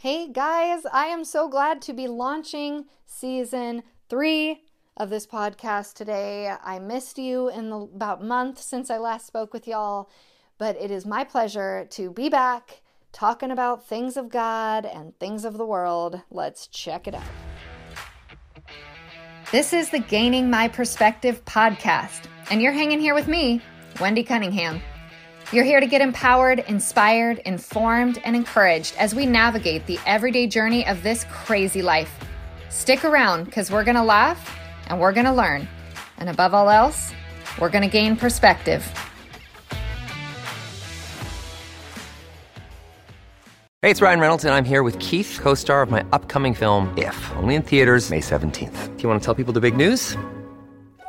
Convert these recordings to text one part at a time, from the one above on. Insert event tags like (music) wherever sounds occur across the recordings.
Hey guys, I am so glad to be launching season three of this podcast today. I missed you in the about month since I last spoke with y'all, but it is my pleasure to be back talking about things of God and things of the world. Let's check it out. This is the Gaining My Perspective podcast, and you're hanging here with me, Wendy Cunningham. You're here to get empowered, inspired, informed, and encouraged as we navigate the everyday journey of this crazy life. Stick around because we're going to laugh and we're going to learn. And above all else, we're going to gain perspective. Hey, it's Ryan Reynolds, and I'm here with Keith, co star of my upcoming film, If, only in theaters, May 17th. Do you want to tell people the big news?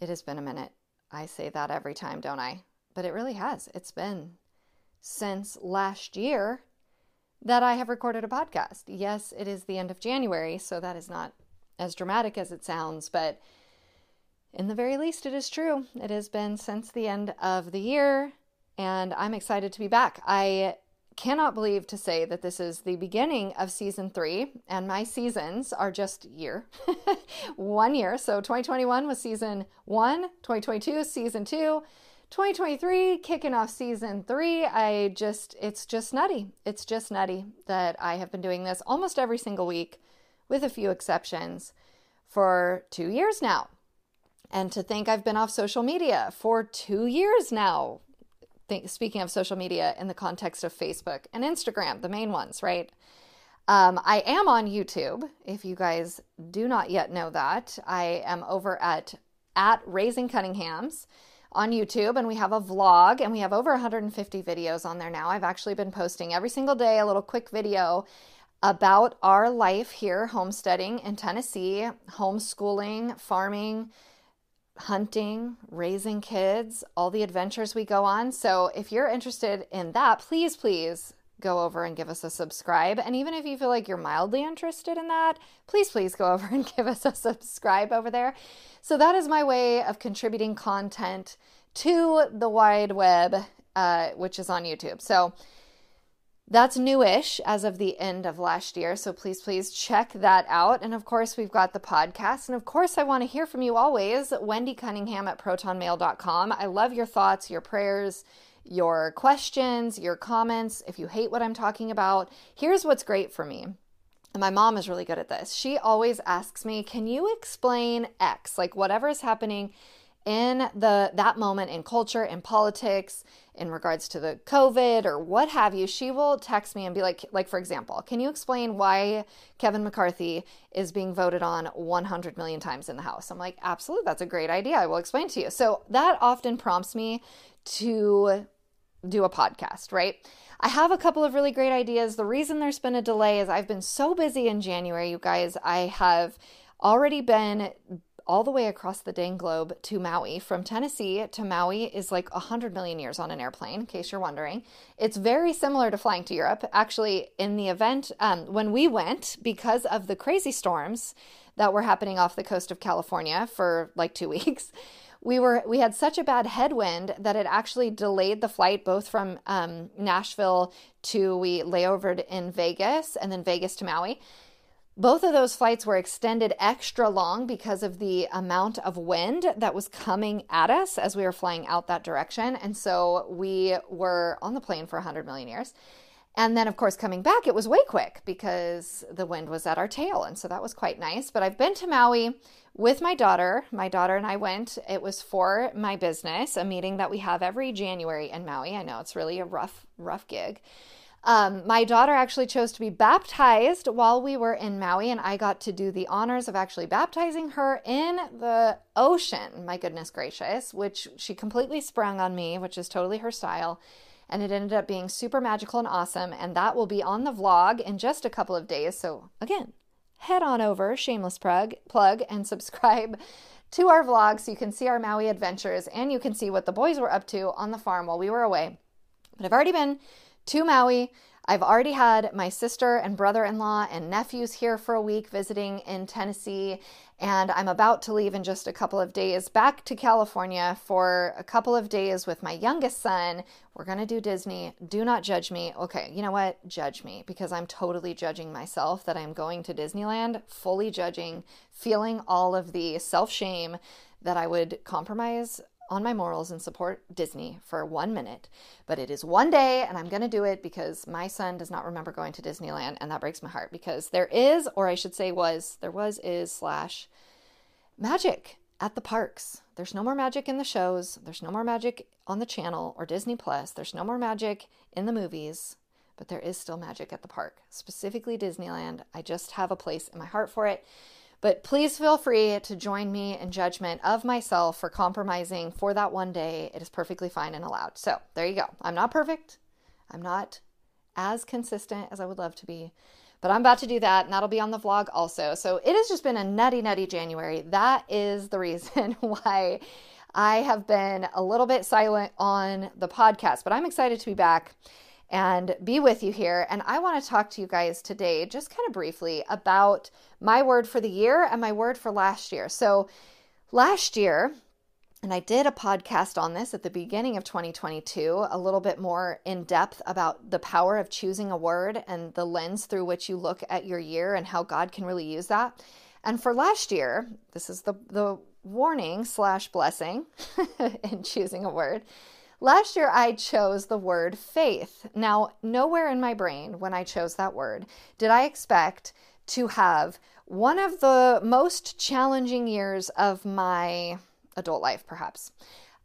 It has been a minute. I say that every time, don't I? But it really has. It's been since last year that I have recorded a podcast. Yes, it is the end of January, so that is not as dramatic as it sounds, but in the very least, it is true. It has been since the end of the year, and I'm excited to be back. I cannot believe to say that this is the beginning of season three, and my seasons are just year, (laughs) one year. So 2021 was season one, 2022 season two, 2023 kicking off season three. I just, it's just nutty. It's just nutty that I have been doing this almost every single week, with a few exceptions, for two years now. And to think I've been off social media for two years now speaking of social media in the context of Facebook and Instagram, the main ones, right? Um, I am on YouTube. If you guys do not yet know that, I am over at at Raising Cunninghams on YouTube, and we have a vlog, and we have over 150 videos on there now. I've actually been posting every single day a little quick video about our life here homesteading in Tennessee, homeschooling, farming, hunting, raising kids, all the adventures we go on. So if you're interested in that, please, please go over and give us a subscribe. And even if you feel like you're mildly interested in that, please, please go (laughs) over and give us a subscribe over there. So that is my way of contributing content to the wide web, uh, which is on YouTube. So that's newish as of the end of last year. So please, please check that out. And of course, we've got the podcast. And of course, I want to hear from you always. Wendy Cunningham at protonmail.com. I love your thoughts, your prayers, your questions, your comments. If you hate what I'm talking about, here's what's great for me. And my mom is really good at this. She always asks me, Can you explain X? Like whatever is happening in the that moment in culture in politics in regards to the covid or what have you she will text me and be like like for example can you explain why kevin mccarthy is being voted on 100 million times in the house i'm like absolutely that's a great idea i will explain to you so that often prompts me to do a podcast right I have a couple of really great ideas. The reason there's been a delay is I've been so busy in January, you guys. I have already been all the way across the dang globe to Maui. From Tennessee to Maui is like 100 million years on an airplane, in case you're wondering. It's very similar to flying to Europe. Actually, in the event, um, when we went, because of the crazy storms that were happening off the coast of California for like two (laughs) weeks, we were we had such a bad headwind that it actually delayed the flight both from um, Nashville to we layovered in Vegas and then Vegas to Maui both of those flights were extended extra long because of the amount of wind that was coming at us as we were flying out that direction. And so we were on the plane for 100 million years. And then, of course, coming back, it was way quick because the wind was at our tail. And so that was quite nice. But I've been to Maui with my daughter. My daughter and I went. It was for my business, a meeting that we have every January in Maui. I know it's really a rough, rough gig. Um, my daughter actually chose to be baptized while we were in Maui, and I got to do the honors of actually baptizing her in the ocean. My goodness gracious, which she completely sprung on me, which is totally her style. and it ended up being super magical and awesome. And that will be on the vlog in just a couple of days. So, again, head on over, shameless plug, plug and subscribe to our vlog so you can see our Maui adventures and you can see what the boys were up to on the farm while we were away. But I've already been to Maui. I've already had my sister and brother in law and nephews here for a week visiting in Tennessee, and I'm about to leave in just a couple of days back to California for a couple of days with my youngest son. We're to do Disney. Do not judge me. Okay, you know what? Judge me because I'm totally judging myself that I'm going to Disneyland, fully judging, feeling all of the self shame that I would compromise on my morals and support Disney for one minute, but it is one day and I'm going to do it because my son does not remember going to Disneyland and that breaks my heart because there is, or I should say was, there was, is, slash, magic at the parks. There's no more magic in the shows. There's no more magic on the channel or Disney Plus. There's no more magic in the movies, but there is still magic at the park, specifically Disneyland. I just have a place in my heart for it. But please feel free to join me in judgment of myself for compromising for that one day. It is perfectly fine and allowed. So there you go. I'm not perfect. I'm not as consistent as I would love to be. But I'm about to do that, and that'll be on the vlog also. So it has just been a nutty, nutty January. That is the reason (laughs) why I have been a little bit silent on the podcast. But I'm excited to be back and be with you here. And I want to talk to you guys today, just kind of briefly, about my word for the year and my word for last year. So, last year, and I did a podcast on this at the beginning of 2022, a little bit more in depth about the power of choosing a word and the lens through which you look at your year and how God can really use that. And for last year, this is the, the warning slash blessing (laughs) in choosing a word. Last year, I chose the word faith. Now, nowhere in my brain when I chose that word did I expect to have one of the most challenging years of my adult life, perhaps.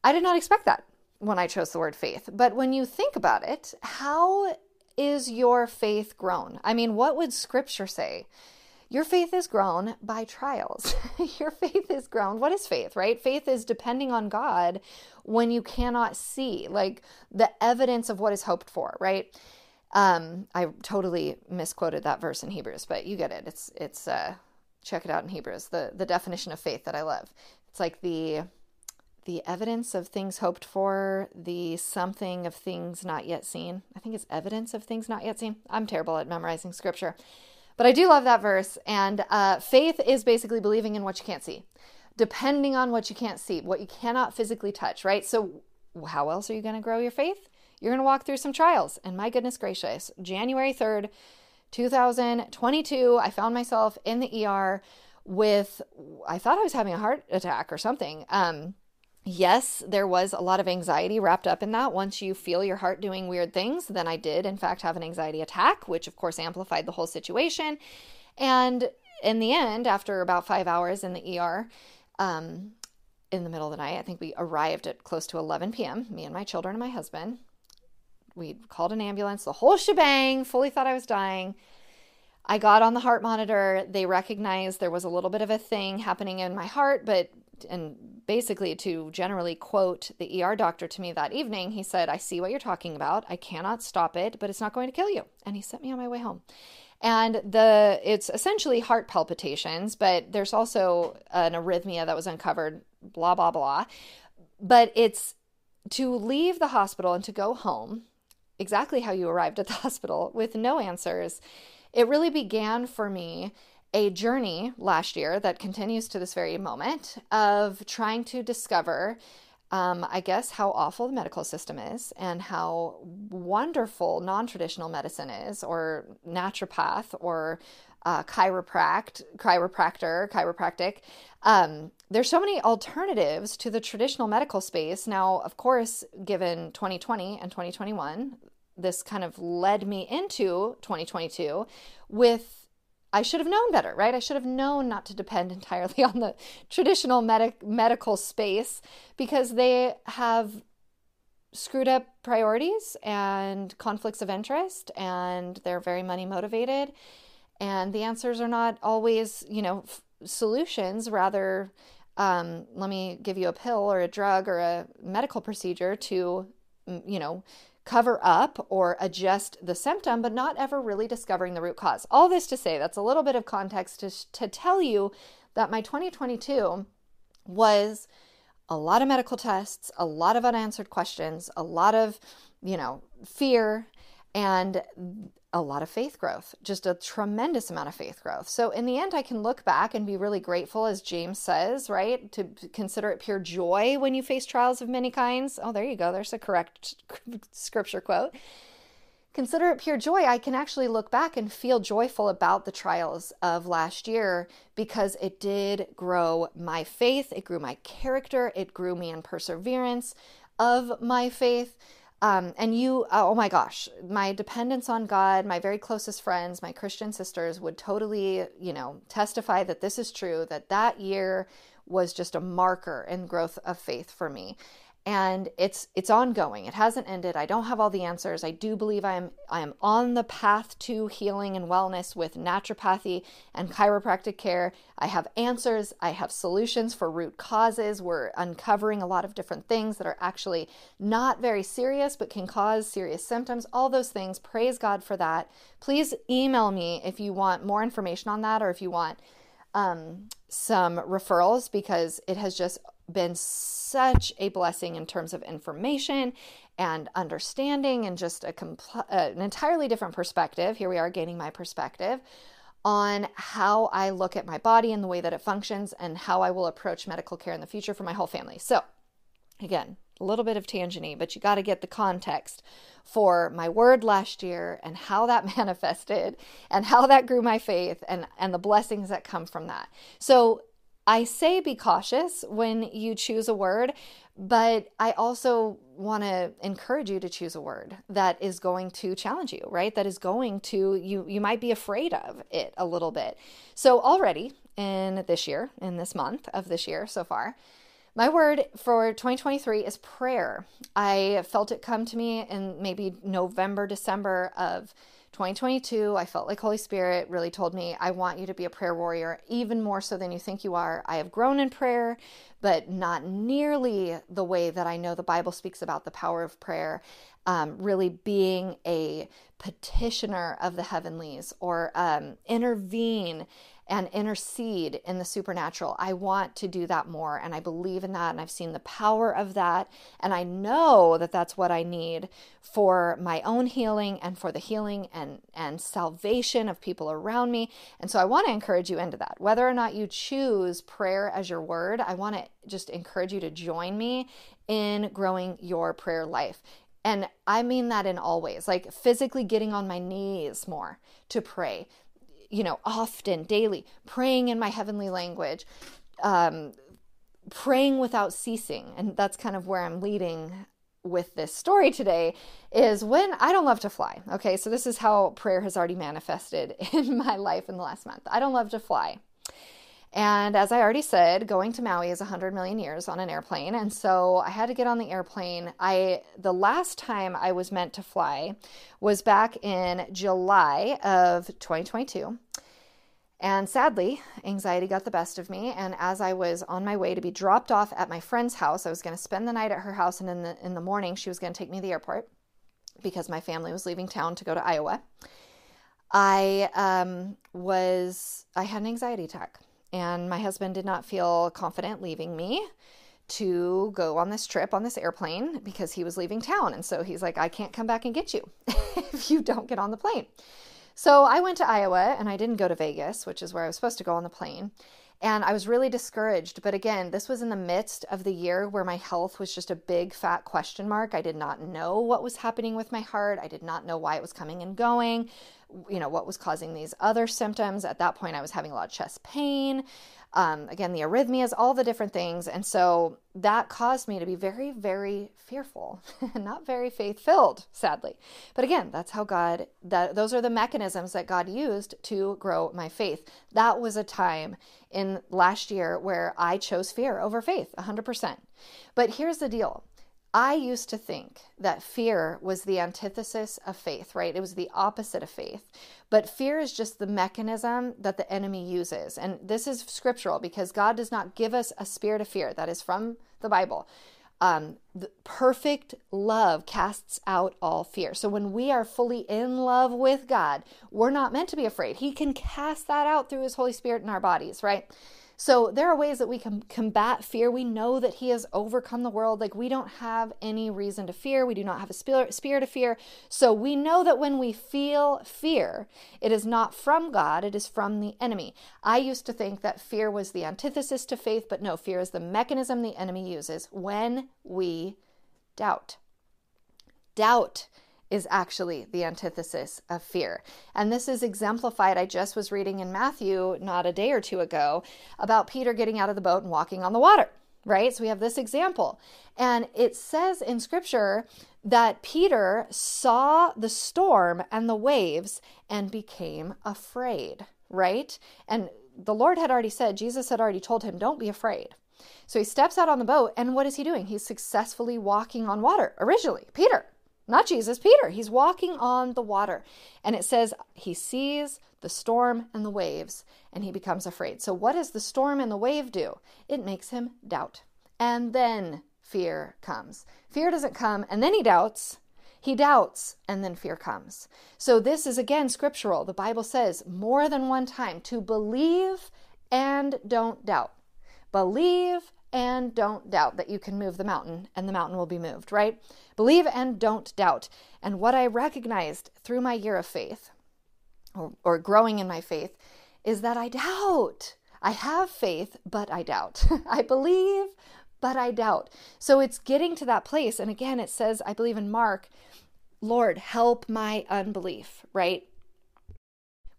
I did not expect that when I chose the word faith. But when you think about it, how is your faith grown? I mean, what would scripture say? Your faith is grown by trials. (laughs) Your faith is grown. What is faith, right? Faith is depending on God when you cannot see, like the evidence of what is hoped for, right? Um, I totally misquoted that verse in Hebrews, but you get it. It's it's uh, check it out in Hebrews. The the definition of faith that I love. It's like the the evidence of things hoped for, the something of things not yet seen. I think it's evidence of things not yet seen. I'm terrible at memorizing scripture. But I do love that verse. And uh, faith is basically believing in what you can't see, depending on what you can't see, what you cannot physically touch, right? So, how else are you going to grow your faith? You're going to walk through some trials. And my goodness gracious, January 3rd, 2022, I found myself in the ER with, I thought I was having a heart attack or something. Um, yes, there was a lot of anxiety wrapped up in that. Once you feel your heart doing weird things, then I did, in fact, have an anxiety attack, which of course amplified the whole situation. And in the end, after about five hours in the ER, um, in the middle of the night, I think we arrived at close to 11 p.m., me and my children and my husband. We called an ambulance, the whole shebang, fully thought I was dying. I got on the heart monitor. They recognized there was a little bit of a thing happening in my heart, but and basically to generally quote the ER doctor to me that evening, he said, I see what you're talking about. I cannot stop it, but it's not going to kill you. And he sent me on my way home. And the it's essentially heart palpitations, but there's also an arrhythmia that was uncovered, blah, blah, blah. But it's to leave the hospital and to go home, exactly how you arrived at the (laughs) hospital with no answers. It really began for me a journey last year that continues to this very moment of trying to discover, um, I guess, how awful the medical system is and how wonderful non traditional medicine is, or naturopath, or uh, chiropract, chiropractor, chiropractic. Um, there's so many alternatives to the traditional medical space. Now, of course, given 2020 and 2021, this kind of led me into 2022 with I should have known better, right? I should have known not to depend (laughs) entirely on the traditional medic- medical space because they have screwed up priorities and conflicts of interest and they're very money motivated and the answers are not always, you know, f- solutions, rather um, let me give you a pill or a drug or a medical procedure to you know cover up or adjust the symptom, but not ever really discovering the root cause. All this to say, that's a little bit of context to, to tell you that my 2022 was a lot of medical tests, a lot of unanswered questions, a lot of, you know, fear, and a lot of faith growth, just a tremendous amount of faith growth. So, in the end, I can look back and be really grateful, as James says, right? To consider it pure joy when you face trials of many kinds. Oh, there you go. There's a correct (laughs) scripture quote. Consider it pure joy. I can actually look back and feel joyful about the trials of last year because it did grow my faith. It grew my character. It grew me in perseverance of my faith. Um, and you, uh, oh my gosh, my dependence on God, my very closest friends, my Christian sisters would totally, you know, testify that this is true, that that year was just a marker in growth of faith for me and it's it's ongoing. It hasn't ended. I don't have all the answers. I do believe i am i am on the path to healing and wellness with naturopathy and chiropractic care. I have answers. I have solutions for root causes. We're uncovering a lot of different things that are actually not very serious but can cause serious symptoms. All those things. Praise god for that. Please email me if you want more information on that or if you want um, some referrals because it has just been such a blessing in terms of information and understanding and just a compl- uh, an entirely different perspective. Here we are gaining my perspective on how I look at my body and the way that it functions and how I will approach medical care in the future for my whole family. So, again, a little bit of tangenty, but you got to get the context for my word last year and how that (laughs) manifested and how that grew my faith and and the blessings that come from that. So I say be cautious when you choose a word, but I also want to encourage you to choose a word that is going to challenge you, right? That is going to you you might be afraid of it a little bit. So already in this year, in this month of this year so far, my word for 2023 is prayer. I felt it come to me in maybe November, December of 2022, I felt like Holy Spirit really told me, I want you to be a prayer warrior, even more so than you think you are. I have grown in prayer, but not nearly the way that I know the Bible speaks about the power of prayer. Um, really being a petitioner of the heavenlies or um, intervene and intercede in the supernatural. I want to do that more, and I believe in that, and I've seen the power of that, and I know that that's what I need for my own healing and for the healing and and salvation of people around me. And so I want to encourage you into that. Whether or not you choose prayer as your word, I want to just encourage you to join me in growing your prayer life. And I mean that in all ways, like physically getting on my knees more to pray, you know, often, daily, praying in my heavenly language, um, praying without ceasing. And that's kind of where I'm leading with this story today is when I don't love to fly. Okay, so this is how prayer has already manifested (laughs) in my life in the last month. I don't love to fly. And as I already said, going to Maui is 100 million years on an airplane. And so I had to get on the airplane. I the last time I was meant to fly was back in July of 2022. And sadly, anxiety got the best of me. And as I was on my way to be dropped off at my friend's house, I was going to spend the night at her house. And in the, in the morning, she was going to take me to the airport because my family was leaving town to go to Iowa. I um, was, I had an anxiety attack. And my husband did not feel confident leaving me to go on this trip on this airplane because he was leaving town. And so he's like, I can't come back and get you (laughs) if you don't get on the plane. So I went to Iowa and I didn't go to Vegas, which is where I was supposed to go on the plane. And I was really discouraged. But again, this was in the midst of the year where my health was just a big fat question mark. I did not know what was happening with my heart. I did not know why it was coming and going you know, what was causing these other symptoms. At that point, I was having a lot of chest pain. Um, again, the arrhythmias, all the different things. And so that caused me to be very, very fearful, and (laughs) not very faith filled, sadly. But again, that's how God, that those are the mechanisms that God used to grow my faith. That was a time in last year where I chose fear over faith, 100%. But here's the deal I used to think that fear was the antithesis of faith, right? It was the opposite of faith. But fear is just the mechanism that the enemy uses. And this is scriptural because God does not give us a spirit of fear. That is from the Bible. um, the perfect love casts out all fear. So when we are fully in love with God, we're not meant to be afraid. He can cast that out through His Holy Spirit in our bodies, right? So there are ways that we can combat fear. We know that He has overcome the world. Like we don't have any reason to fear. We do not have a spirit, of fear. So we know that when we feel fear, it is not from God, it is from the enemy. I used to think that fear was the antithesis to faith, but no, fear is the mechanism the enemy uses when we doubt. Doubt is actually the antithesis of fear. And this is exemplified. I just was reading in Matthew not a day or two ago about Peter getting out of the boat and walking on the water, right? So we have this example. And it says in scripture that Peter saw the storm and the waves and became afraid, right? And the Lord had already said, Jesus had already told him, don't be afraid. So he steps out on the boat, and what is he doing? He's successfully walking on water originally. Peter, not Jesus, Peter. He's walking on the water. And it says he sees the storm and the waves and he becomes afraid. So, what does the storm and the wave do? It makes him doubt. And then fear comes. Fear doesn't come and then he doubts. He doubts and then fear comes. So, this is again scriptural. The Bible says more than one time to believe and don't doubt. Believe and don't doubt that you can move the mountain and the mountain will be moved, right? Believe and don't doubt. And what I recognized through my year of faith or, or growing in my faith is that I doubt. I have faith, but I doubt. (laughs) I believe, but I doubt. So it's getting to that place. And again, it says, I believe in Mark, Lord, help my unbelief, right?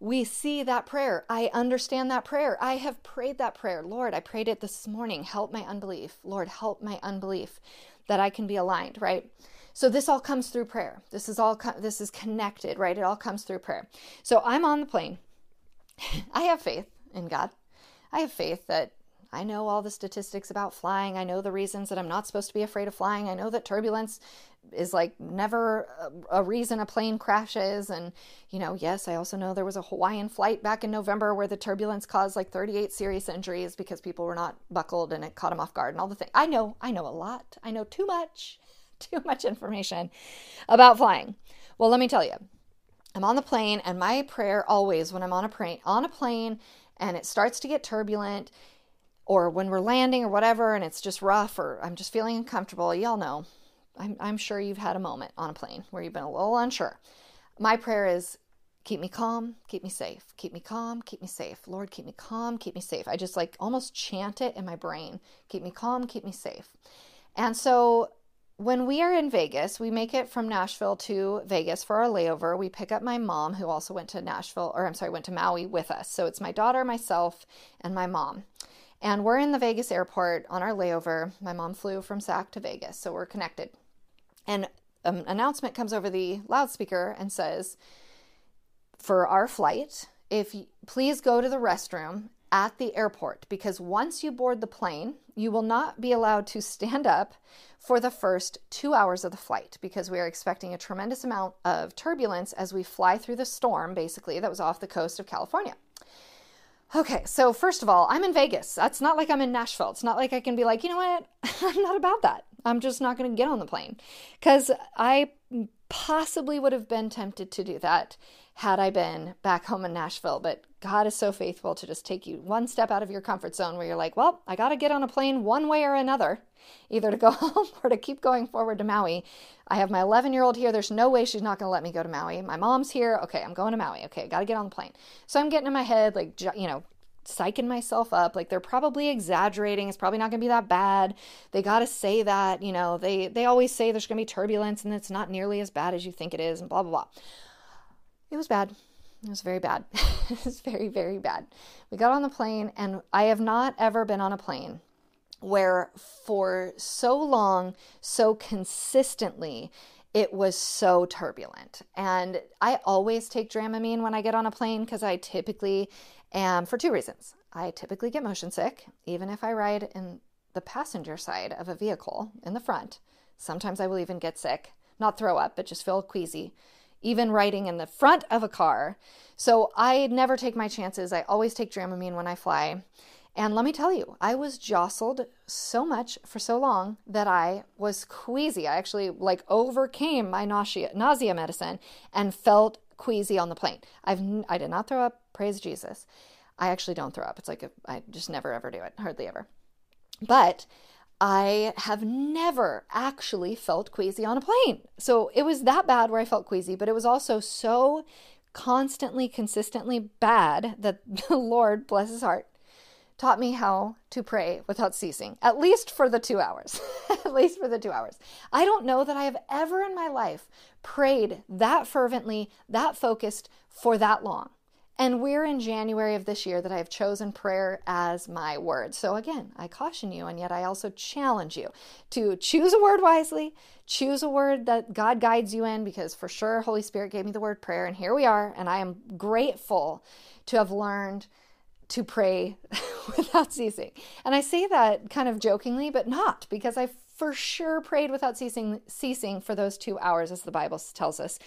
We see that prayer. I understand that prayer. I have prayed that prayer. Lord, I prayed it this morning. Help my unbelief. Lord, help my unbelief that I can be aligned, right? So this all comes through prayer. This is all this is connected, right? It all comes through prayer. So I'm on the plane. (laughs) I have faith in God. I have faith that I know all the statistics about flying. I know the reasons that I'm not supposed to be afraid of flying. I know that turbulence is like never a, reason a plane crashes. And, you know, yes, I also know there was a Hawaiian flight back in November where the turbulence caused like 38 serious injuries because people were not buckled and it caught them off guard and all the things. I know, I know a lot. I know too much, (laughs) too much information about flying. Well, let me tell you, I'm on the plane and my prayer always when I'm on a plane, on a plane and it starts to get turbulent or when we're landing or whatever and it's just rough or I'm just feeling uncomfortable, y'all know. I'm, I'm sure you've had a moment on a plane where you've been a little unsure. My prayer is keep me calm, keep me safe, keep me calm, keep me safe. Lord, keep me calm, keep me safe. I just like almost chant it in my brain keep me calm, keep me safe. And so when we are in Vegas, we make it from Nashville to Vegas for our layover. We pick up my mom, who also went to Nashville, or I'm sorry, went to Maui with us. So it's my daughter, myself, and my mom. And we're in the Vegas airport on our layover. My mom flew from SAC to Vegas, so we're connected. And an announcement comes over the loudspeaker and says, for our flight, if you, please go to the restroom at the airport because once you board the plane, you will not be allowed to stand up for the first two hours of the flight because we are expecting a tremendous amount of turbulence as we fly through the storm, basically, that was off the coast of California. Okay, so first of all, I'm in Vegas. That's not like I'm in Nashville. It's not like I can be like, you know what? (laughs) I'm not about that. I'm just not going to get on the plane. Because I possibly would have been tempted to do that had I been back home in Nashville. But God is so faithful to just take you one step out of your comfort zone where you're like, well, I got to get on a plane one way or another, either to go (laughs) home or to keep going forward to Maui. I have my 11 year old here. There's no way she's not going to let me go to Maui. My mom's here. Okay, I'm going to Maui. Okay, got to get on the plane. So I'm getting in my head, like, you know, psyching myself up like they're probably exaggerating it's probably not going to be that bad they got to say that you know they they always say there's going to be turbulence and it's not nearly as bad as you think it is and blah blah blah it was bad it was very bad (laughs) it was very very bad we got on the plane and i have not ever been on a plane where for so long so consistently it was so turbulent. And I always take Dramamine when I get on a plane because I typically am for two reasons. I typically get motion sick, even if I ride in the passenger side of a vehicle in the front. Sometimes I will even get sick, not throw up, but just feel queasy, even riding in the front of a car. So I never take my chances. I always take Dramamine when I fly. And let me tell you, I was jostled so much for so long that I was queasy. I actually like overcame my nausea nausea medicine and felt queasy on the plane. I've I did not throw up, praise Jesus. I actually don't throw up. It's like a, I just never ever do it, hardly ever. But I have never actually felt queasy on a plane. So it was that bad where I felt queasy, but it was also so constantly, consistently bad that (laughs) the Lord, bless his heart, taught me how to pray without ceasing, at least for the two hours. (laughs) at least for the two hours. I don't know that I have ever in my life prayed that fervently, that focused for that long. And we're in January of this year that I have chosen prayer as my word. So again, I caution you, and yet I also challenge you to choose a word wisely, choose a word that God guides you in, because for sure, Holy Spirit gave me the word prayer, and here we are. And I am grateful to have learned to pray (laughs) without ceasing. And I say that kind of jokingly, but not because I for sure prayed without ceasing ceasing for those 2 hours as the Bible tells us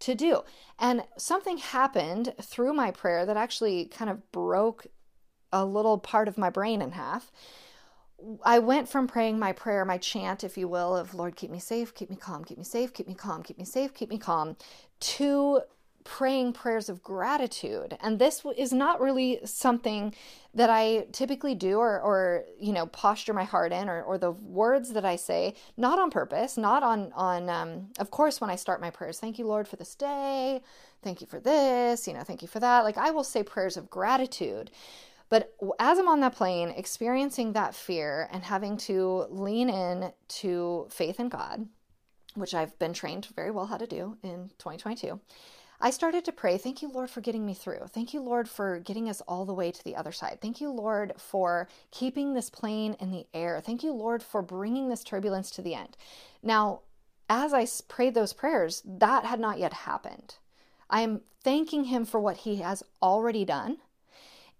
to do. And something happened through my prayer that actually kind of broke a little part of my brain in half. I went from praying my prayer, my chant, if you will, of Lord, keep me safe, keep me calm, keep me safe, keep me calm, keep me safe, keep me calm, to praying prayers of gratitude. And this is not really something that I typically do or, or you know, posture my heart in or, or the words that I say, not on purpose, not on, on um, of course, when I start my prayers, thank you, Lord, for this day. Thank you for this, you know, thank you for that. Like I will say prayers of gratitude. But as I'm on that plane, experiencing that fear and having to lean in to faith in God, which I've been trained very well how to do in 2022 I started to pray, Thank you, Lord, for getting me through. Thank you, Lord, for getting us all the way to the other side. Thank you, Lord, for keeping this plane in the air. Thank you, Lord, for bringing this turbulence to the end. Now, as I prayed those prayers, that had not yet happened. I am thanking Him for what He has already done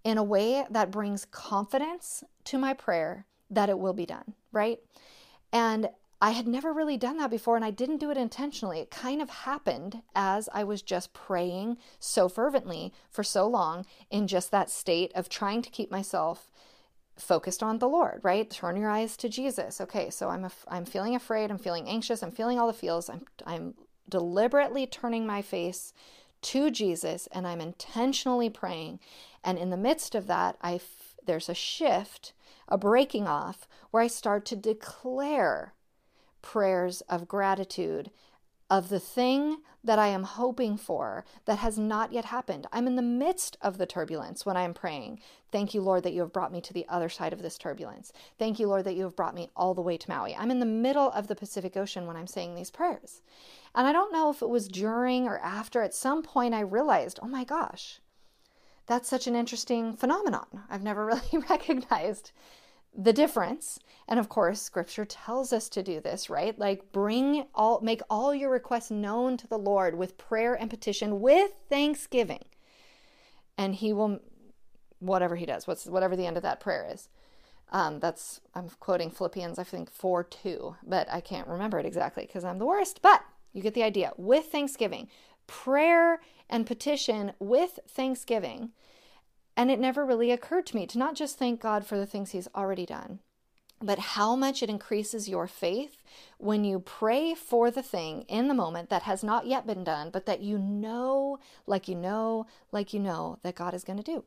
in a way that brings confidence to my prayer that it will be done, right? And I had never really done that before and I didn't do it intentionally. It kind of happened as I was just praying so fervently for so long in just that state of trying to keep myself focused on the Lord, right? Turn your eyes to Jesus. Okay, so I'm af- I'm feeling afraid, I'm feeling anxious, I'm feeling all the feels. I'm I'm deliberately turning my face to Jesus and I'm intentionally praying. And in the midst of that, I f- there's a shift, a breaking off where I start to declare prayers of gratitude of the thing that I am hoping for that has not yet happened. I'm in the midst of the turbulence when I am praying. Thank you, Lord, that you have brought me to the other side of this turbulence. Thank you, Lord, that you have brought me all the way to Maui. I'm in the middle of the Pacific Ocean when I'm saying these prayers. And I don't know if it was during or after, at some point, I realized, oh my gosh, that's such an interesting phenomenon. I've never (laughs) really (laughs) recognized the difference. And of course scripture tells us to do this right? Like bring all make all your requests known to the lord with prayer and petition with thanksgiving. And he will whatever he does what's whatever the end of that prayer is. Um, that's i'm quoting philippians i think 4 2 but i can't remember it exactly because i'm the worst. But you get the idea. With thanksgiving prayer and petition with thanksgiving and it never really occurred to me to not just thank God for the things He's already done, but how much it increases your faith when you pray for the thing in the moment that has not yet been done, but that you know, like you know, like you know, that God is going to do.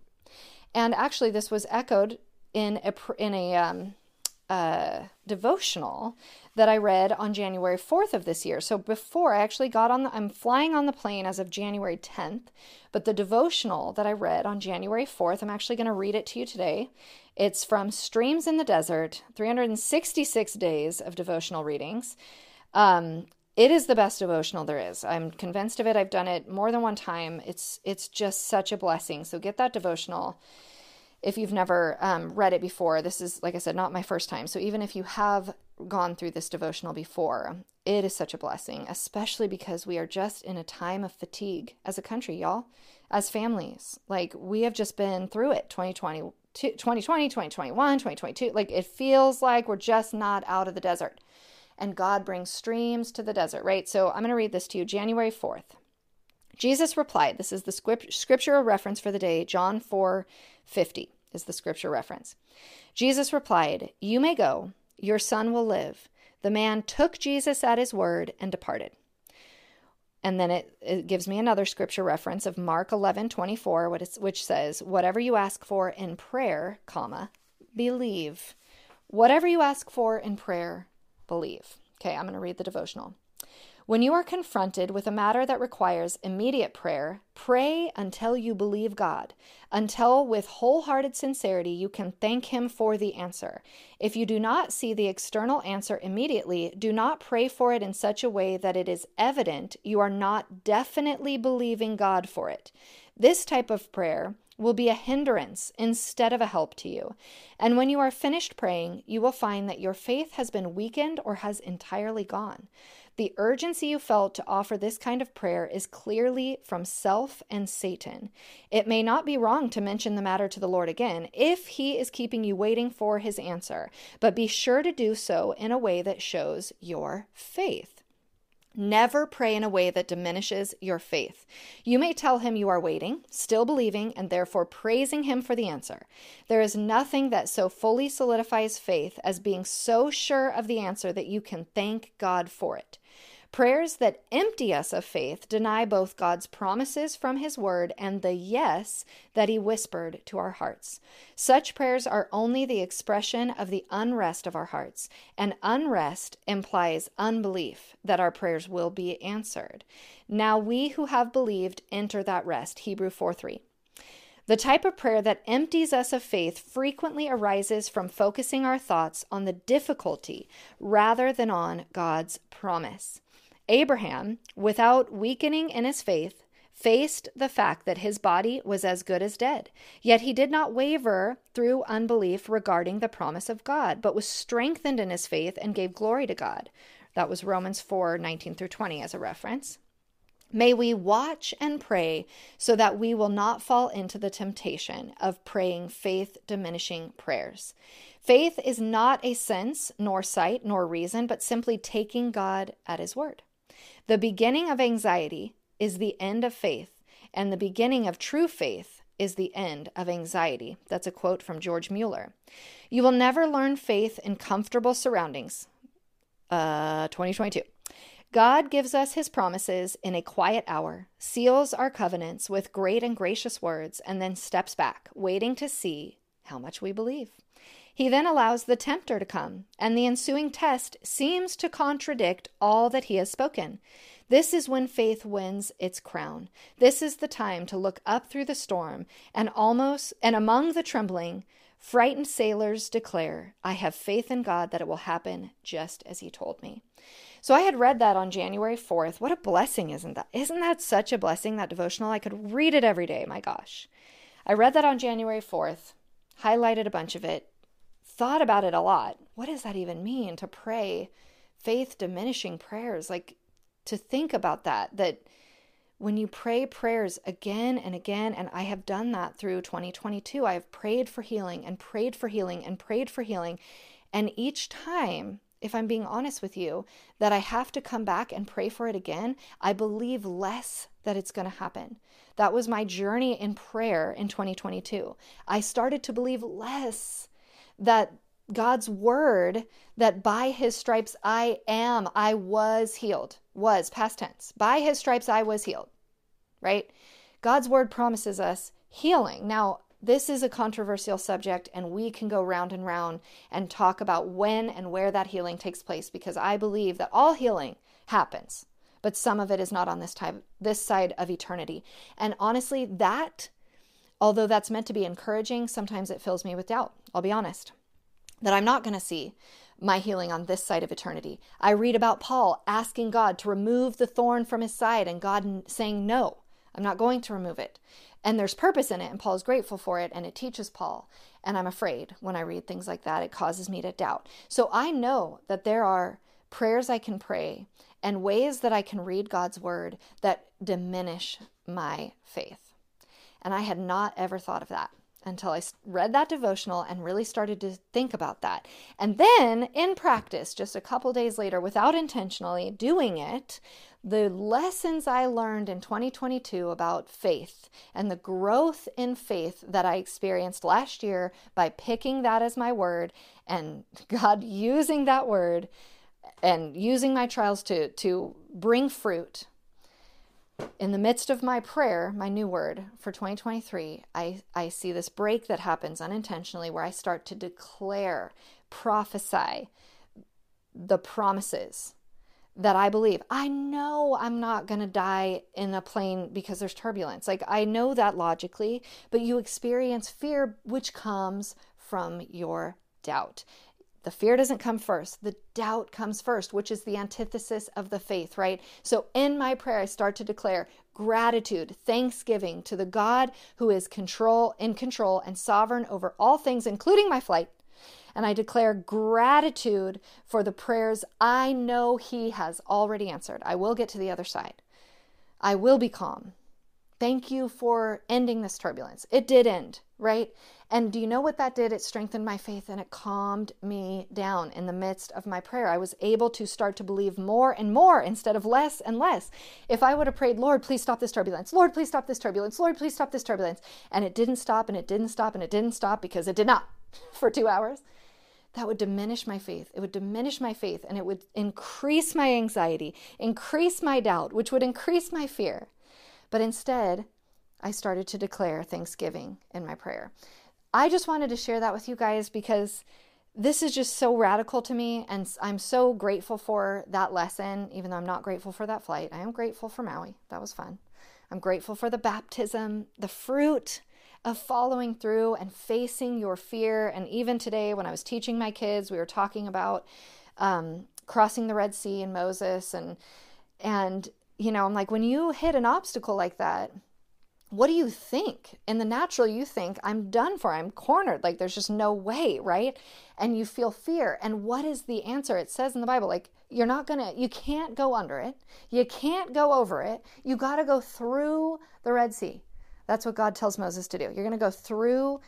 And actually, this was echoed in a in a um, uh, devotional that I read on January 4th of this year. So before I actually got on the, I'm flying on the plane as of January 10th, but the devotional that I read on January 4th, I'm actually going to read it to you today. It's from Streams in the Desert, 366 days of devotional readings. Um, it is the best devotional there is. I'm convinced of it. I've done it more than one time. It's it's just such a blessing. So get that devotional if you've never um, read it before, this is, like I said, not my first time. So even if you have gone through this devotional before, it is such a blessing, especially because we are just in a time of fatigue as a country, y'all, as families. Like we have just been through it 2020, 2020, 2021, 2022. Like it feels like we're just not out of the desert. And God brings streams to the desert, right? So I'm going to read this to you January 4th. Jesus replied, This is the scriptural reference for the day, John 4 50. is the scripture reference. Jesus replied, You may go, your son will live. The man took Jesus at his word and departed. And then it, it gives me another scripture reference of Mark 11, 24, which says, Whatever you ask for in prayer, comma, believe. Whatever you ask for in prayer, believe. Okay, I'm going to read the devotional. When you are confronted with a matter that requires immediate prayer, pray until you believe God, until with wholehearted sincerity you can thank Him for the answer. If you do not see the external answer immediately, do not pray for it in such a way that it is evident you are not definitely believing God for it. This type of prayer will be a hindrance instead of a help to you. And when you are finished praying, you will find that your faith has been weakened or has entirely gone. The urgency you felt to offer this kind of prayer is clearly from self and Satan. It may not be wrong to mention the matter to the Lord again if He is keeping you waiting for His answer, but be sure to do so in a way that shows your faith. Never pray in a way that diminishes your faith. You may tell him you are waiting, still believing, and therefore praising him for the answer. There is nothing that so fully solidifies faith as being so sure of the answer that you can thank God for it. Prayers that empty us of faith deny both God's promises from His Word and the yes that He whispered to our hearts. Such prayers are only the expression of the unrest of our hearts, and unrest implies unbelief that our prayers will be answered. Now we who have believed enter that rest. Hebrew 4 3. The type of prayer that empties us of faith frequently arises from focusing our thoughts on the difficulty rather than on God's promise. Abraham, without weakening in his faith, faced the fact that his body was as good as dead. Yet he did not waver through unbelief regarding the promise of God, but was strengthened in his faith and gave glory to God. That was Romans 4 19 through 20 as a reference. May we watch and pray so that we will not fall into the temptation of praying faith diminishing prayers. Faith is not a sense, nor sight, nor reason, but simply taking God at His word. The beginning of anxiety is the end of faith, and the beginning of true faith is the end of anxiety. That's a quote from George Mueller. You will never learn faith in comfortable surroundings. Uh, 2022. God gives us his promises in a quiet hour, seals our covenants with great and gracious words, and then steps back, waiting to see how much we believe. He then allows the tempter to come, and the ensuing test seems to contradict all that he has spoken. This is when faith wins its crown. This is the time to look up through the storm, and almost and among the trembling, frightened sailors declare, I have faith in God that it will happen just as he told me. So I had read that on January 4th. What a blessing, isn't that? Isn't that such a blessing, that devotional? I could read it every day. My gosh. I read that on January 4th, highlighted a bunch of it, thought about it a lot. What does that even mean to pray faith diminishing prayers? Like to think about that, that when you pray prayers again and again, and I have done that through 2022, I have prayed for healing and prayed for healing and prayed for healing. And each time, if I'm being honest with you, that I have to come back and pray for it again, I believe less that it's going to happen. That was my journey in prayer in 2022. I started to believe less that God's word that by his stripes I am, I was healed, was past tense. By his stripes I was healed, right? God's word promises us healing. Now, this is a controversial subject, and we can go round and round and talk about when and where that healing takes place because I believe that all healing happens, but some of it is not on this type, this side of eternity. And honestly, that, although that's meant to be encouraging, sometimes it fills me with doubt. I'll be honest that I'm not going to see my healing on this side of eternity. I read about Paul asking God to remove the thorn from his side and God saying, No, I'm not going to remove it. And there's purpose in it, and Paul's grateful for it, and it teaches Paul. And I'm afraid when I read things like that, it causes me to doubt. So I know that there are prayers I can pray and ways that I can read God's word that diminish my faith. And I had not ever thought of that until I read that devotional and really started to think about that. And then in practice, just a couple days later, without intentionally doing it, the lessons I learned in 2022 about faith and the growth in faith that I experienced last year by picking that as my word and (laughs) God using that word and using my trials to to bring fruit in the midst of my prayer, my new word for 2023, I, I see this break that happens unintentionally where I start to declare, prophesy the promises that I believe. I know I'm not going to die in a plane because there's turbulence. Like, I know that logically, but you experience fear, which comes from your doubt. The fear doesn't come first. The doubt comes first, which is the antithesis of the faith, right? So in my prayer, I start to declare gratitude, thanksgiving to the God who is control in control and sovereign over all things, including my flight. And I declare gratitude for the prayers I know He has already answered. I will get to the other side. I will be calm. Thank you for ending this turbulence. It did end, right? And do you know what that did? It strengthened my faith and it calmed me down in the midst of my prayer. I was able to start to believe more and more instead of less and less. If I would have prayed, Lord, please stop this turbulence. Lord, please stop this turbulence. Lord, please stop this turbulence. And it didn't stop and it didn't stop and it didn't stop because it did not (laughs) for two hours. That would diminish my faith. It would diminish my faith and it would increase my anxiety, increase my doubt, which would increase my fear. But instead, I started to declare thanksgiving in my prayer. I just wanted to share that with you guys because this is just so radical to me. And I'm so grateful for that lesson, even though I'm not grateful for that flight. I am grateful for Maui. That was fun. I'm grateful for the baptism, the fruit of following through and facing your fear. And even today, when I was teaching my kids, we were talking about um, crossing the Red Sea and Moses. And, and, you know, I'm like, when you hit an obstacle like that, what do you think? In the natural, you think, I'm done for, I'm cornered, like there's just no way, right? And you feel fear. And what is the answer? It says in the Bible, like, you're not gonna, you can't go under it, you can't go over it, you gotta go through the Red Sea. That's what God tells Moses to do. You're gonna go through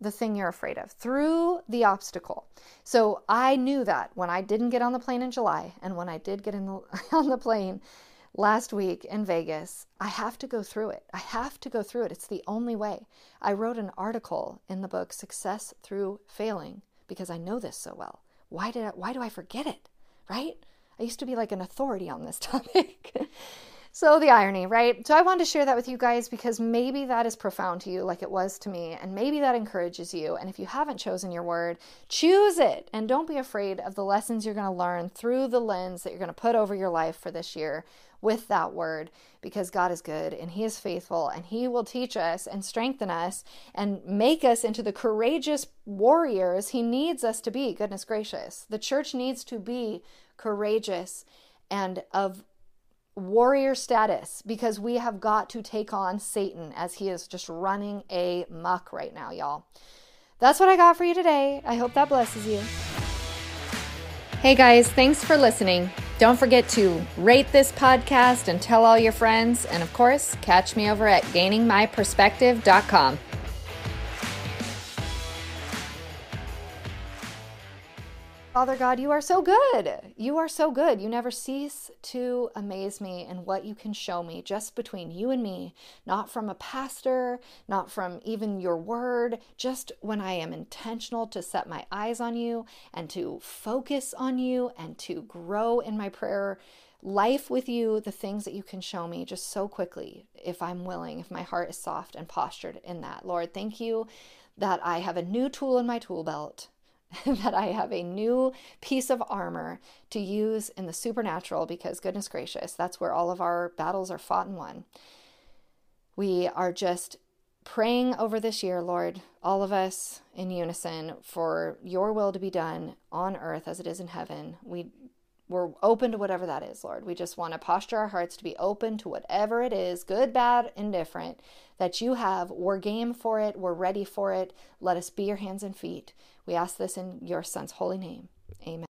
the thing you're afraid of, through the obstacle. So I knew that when I didn't get on the plane in July and when I did get in the, (laughs) on the plane, last week in Vegas, I have to go through it. I have to go through it. It's the only way. I wrote an article in the book Success Through Failing because I know this so well. Why did I, why do I forget it? Right? I used to be like an authority on this (laughs) topic. So, the irony, right? So, I wanted to share that with you guys because maybe that is profound to you, like it was to me, and maybe that encourages you. And if you haven't chosen your word, choose it. And don't be afraid of the lessons you're going to learn through the lens that you're going to put over your life for this year with that word because God is good and He is faithful and He will teach us and strengthen us and make us into the courageous warriors He needs us to be. Goodness gracious. The church needs to be courageous and of warrior status because we have got to take on Satan as he is just running a muck right now, y'all. That's what I got for you today. I hope that blesses you. Hey guys, thanks for listening. Don't forget to rate this podcast and tell all your friends. And of course, catch me over at gainingmyperspective.com. Father God, you are so good. You are so good. You never cease to amaze me in what you can show me just between you and me, not from a pastor, not from even your word, just when I am intentional to set my eyes on you and to focus on you and to grow in my prayer life with you, the things that you can show me just so quickly if I'm willing, if my heart is soft and postured in that. Lord, thank you that I have a new tool in my tool belt (laughs) that I have a new piece of armor to use in the supernatural because, goodness gracious, that's where all of our battles are fought and won. We are just praying over this year, Lord, all of us in unison, for your will to be done on earth as it is in heaven. We we're open to whatever that is, Lord. We just want to posture our hearts to be open to whatever it is, good, bad, indifferent, that you have. We're game for it. We're ready for it. Let us be your hands and feet. We ask this in your Son's holy name. Amen.